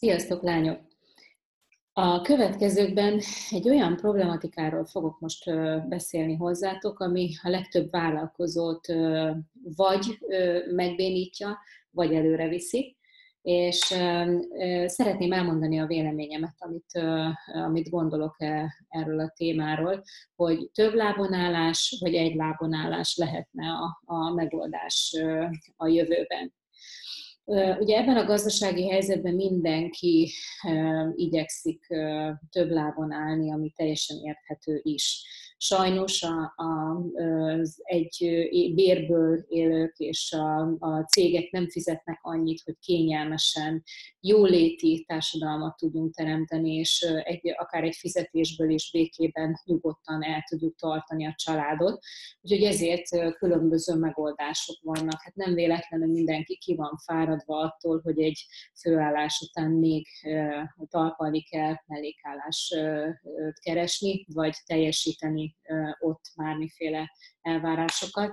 Sziasztok, lányok! A következőkben egy olyan problematikáról fogok most beszélni hozzátok, ami a legtöbb vállalkozót vagy megbénítja, vagy előre viszi, és szeretném elmondani a véleményemet, amit, amit gondolok e, erről a témáról, hogy több lábonállás, vagy egy lábonállás lehetne a, a megoldás a jövőben. Ugye ebben a gazdasági helyzetben mindenki igyekszik több lábon állni, ami teljesen érthető is. Sajnos a, a, az egy bérből élők és a, a cégek nem fizetnek annyit, hogy kényelmesen, jóléti társadalmat tudjunk teremteni, és egy, akár egy fizetésből is békében nyugodtan el tudjuk tartani a családot. Úgyhogy ezért különböző megoldások vannak. Hát nem véletlenül mindenki ki van fáradva attól, hogy egy főállás után még talpalni kell mellékállást keresni, vagy teljesíteni ott bármiféle elvárásokat.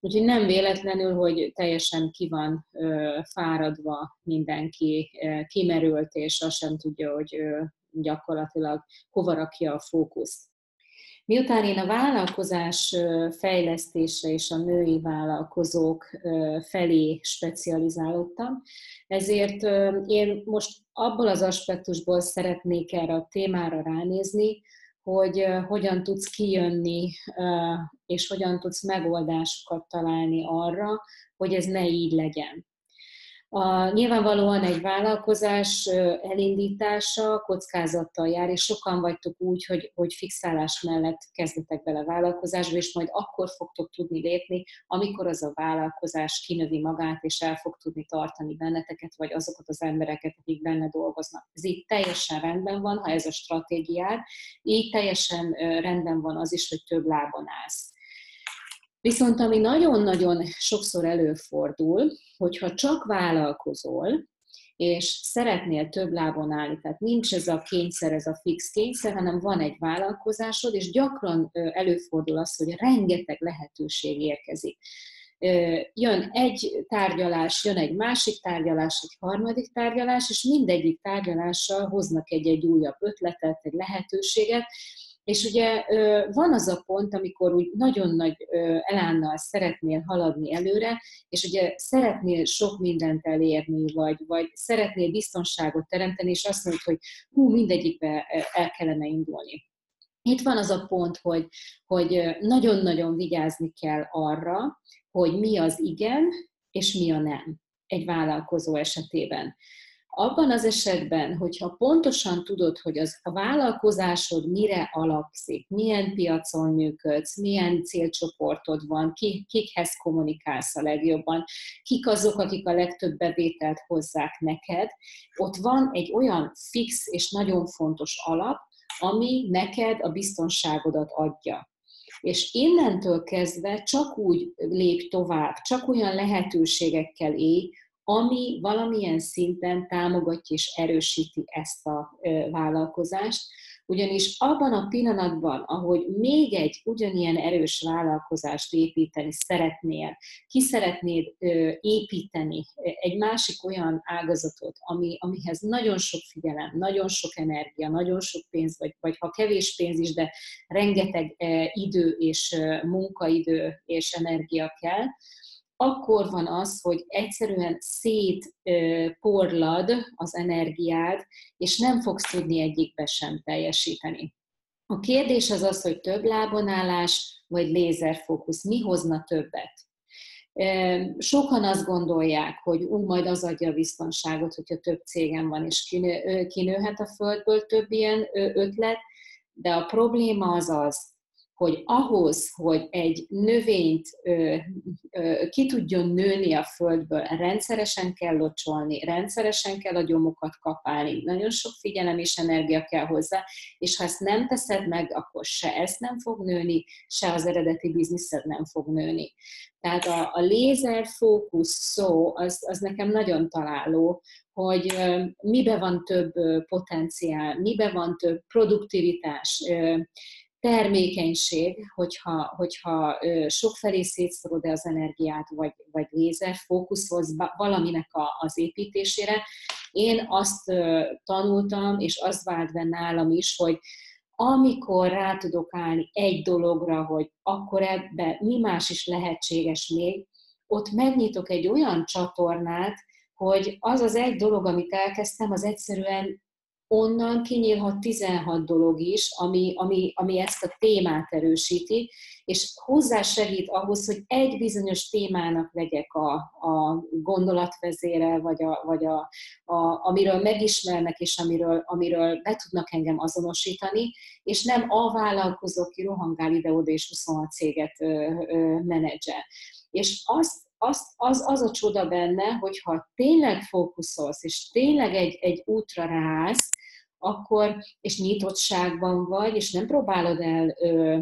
Úgyhogy nem véletlenül, hogy teljesen ki van fáradva mindenki, kimerült, és azt sem tudja, hogy gyakorlatilag hova rakja a fókuszt. Miután én a vállalkozás fejlesztése és a női vállalkozók felé specializálódtam, ezért én most abból az aspektusból szeretnék erre a témára ránézni, hogy hogyan tudsz kijönni, és hogyan tudsz megoldásokat találni arra, hogy ez ne így legyen. A, nyilvánvalóan egy vállalkozás elindítása kockázattal jár, és sokan vagytok úgy, hogy, hogy fixálás mellett kezdetek bele vállalkozásba, és majd akkor fogtok tudni lépni, amikor az a vállalkozás kinövi magát, és el fog tudni tartani benneteket, vagy azokat az embereket, akik benne dolgoznak. Ez így teljesen rendben van, ha ez a stratégiád, így teljesen rendben van az is, hogy több lábon állsz. Viszont ami nagyon-nagyon sokszor előfordul, hogyha csak vállalkozol, és szeretnél több lábon állni, tehát nincs ez a kényszer, ez a fix kényszer, hanem van egy vállalkozásod, és gyakran előfordul az, hogy rengeteg lehetőség érkezik. Jön egy tárgyalás, jön egy másik tárgyalás, egy harmadik tárgyalás, és mindegyik tárgyalással hoznak egy-egy újabb ötletet, egy lehetőséget, és ugye van az a pont, amikor úgy nagyon nagy elánnal szeretnél haladni előre, és ugye szeretnél sok mindent elérni, vagy, vagy szeretnél biztonságot teremteni, és azt mondod, hogy hú, mindegyikbe el kellene indulni. Itt van az a pont, hogy, hogy nagyon-nagyon vigyázni kell arra, hogy mi az igen, és mi a nem egy vállalkozó esetében. Abban az esetben, hogyha pontosan tudod, hogy az, a vállalkozásod mire alapszik, milyen piacon működsz, milyen célcsoportod van, ki, kikhez kommunikálsz a legjobban, kik azok, akik a legtöbb bevételt hozzák neked, ott van egy olyan fix és nagyon fontos alap, ami neked a biztonságodat adja. És innentől kezdve csak úgy lép tovább, csak olyan lehetőségekkel élj, ami valamilyen szinten támogatja és erősíti ezt a vállalkozást, ugyanis abban a pillanatban, ahogy még egy ugyanilyen erős vállalkozást építeni szeretnél, ki szeretnéd építeni egy másik olyan ágazatot, ami, amihez nagyon sok figyelem, nagyon sok energia, nagyon sok pénz, vagy, vagy ha kevés pénz is, de rengeteg idő és munkaidő és energia kell, akkor van az, hogy egyszerűen szétporlad az energiád, és nem fogsz tudni egyikbe sem teljesíteni. A kérdés az az, hogy több lábonállás vagy lézerfókusz, mi hozna többet? Sokan azt gondolják, hogy ú, majd az adja a biztonságot, hogyha több cégem van, és kinő, kinőhet a földből több ilyen ötlet, de a probléma az az, hogy ahhoz, hogy egy növényt ö, ö, ki tudjon nőni a földből, rendszeresen kell locsolni, rendszeresen kell a gyomokat kapálni, nagyon sok figyelem és energia kell hozzá, és ha ezt nem teszed meg, akkor se ezt nem fog nőni, se az eredeti bizniszed nem fog nőni. Tehát a, a lézer fókusz szó, az, az nekem nagyon találó, hogy mibe van több potenciál, mibe van több produktivitás, termékenység, hogyha, hogyha sokfelé szétszorod az energiát, vagy, vagy lézer fókuszolsz valaminek a, az építésére, Én azt tanultam, és az vált be nálam is, hogy amikor rá tudok állni egy dologra, hogy akkor ebbe mi más is lehetséges még, ott megnyitok egy olyan csatornát, hogy az az egy dolog, amit elkezdtem, az egyszerűen onnan kinyílhat 16 dolog is, ami, ami, ami ezt a témát erősíti, és hozzásegít ahhoz, hogy egy bizonyos témának legyek a, a gondolatvezére, vagy, a, vagy a, a, amiről megismernek, és amiről, amiről be tudnak engem azonosítani, és nem a vállalkozó, ki rohangál ide-oda, és 26 céget menedzsel. És azt, az, az, az a csoda benne, hogyha tényleg fókuszolsz, és tényleg egy, egy útra rász, akkor, és nyitottságban vagy, és nem próbálod el, ö,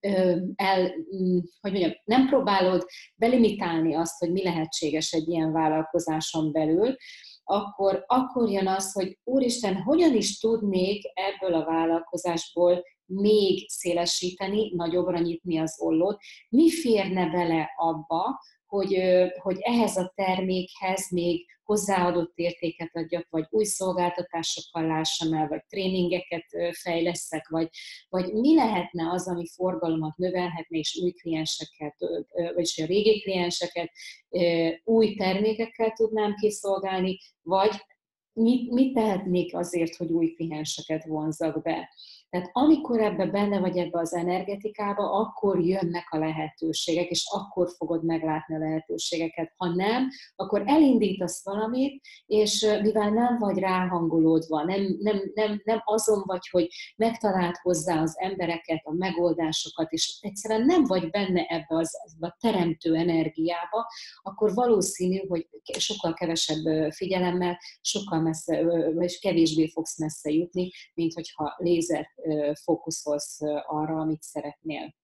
ö, el mm, hogy mondjam, nem próbálod belimitálni azt, hogy mi lehetséges egy ilyen vállalkozáson belül, akkor, akkor jön az, hogy úristen, hogyan is tudnék ebből a vállalkozásból még szélesíteni, nagyobbra nyitni az ollót, mi férne bele abba, hogy, hogy ehhez a termékhez még hozzáadott értéket adjak, vagy új szolgáltatásokkal lássam el, vagy tréningeket fejleszek, vagy, vagy mi lehetne az, ami forgalommat növelhetne, és új klienseket, vagyis a régi klienseket új termékekkel tudnám kiszolgálni, vagy mit, mit tehetnék azért, hogy új klienseket vonzak be. Tehát amikor ebbe benne vagy ebbe az energetikába, akkor jönnek a lehetőségek, és akkor fogod meglátni a lehetőségeket. Ha nem, akkor elindítasz valamit, és mivel nem vagy ráhangolódva, nem, nem, nem, nem azon vagy, hogy megtalált hozzá az embereket, a megoldásokat, és egyszerűen nem vagy benne ebbe, az, ebbe a teremtő energiába, akkor valószínű, hogy sokkal kevesebb figyelemmel, sokkal messze, vagy kevésbé fogsz messze jutni, mint hogyha lézer fókuszolsz arra, amit szeretnél.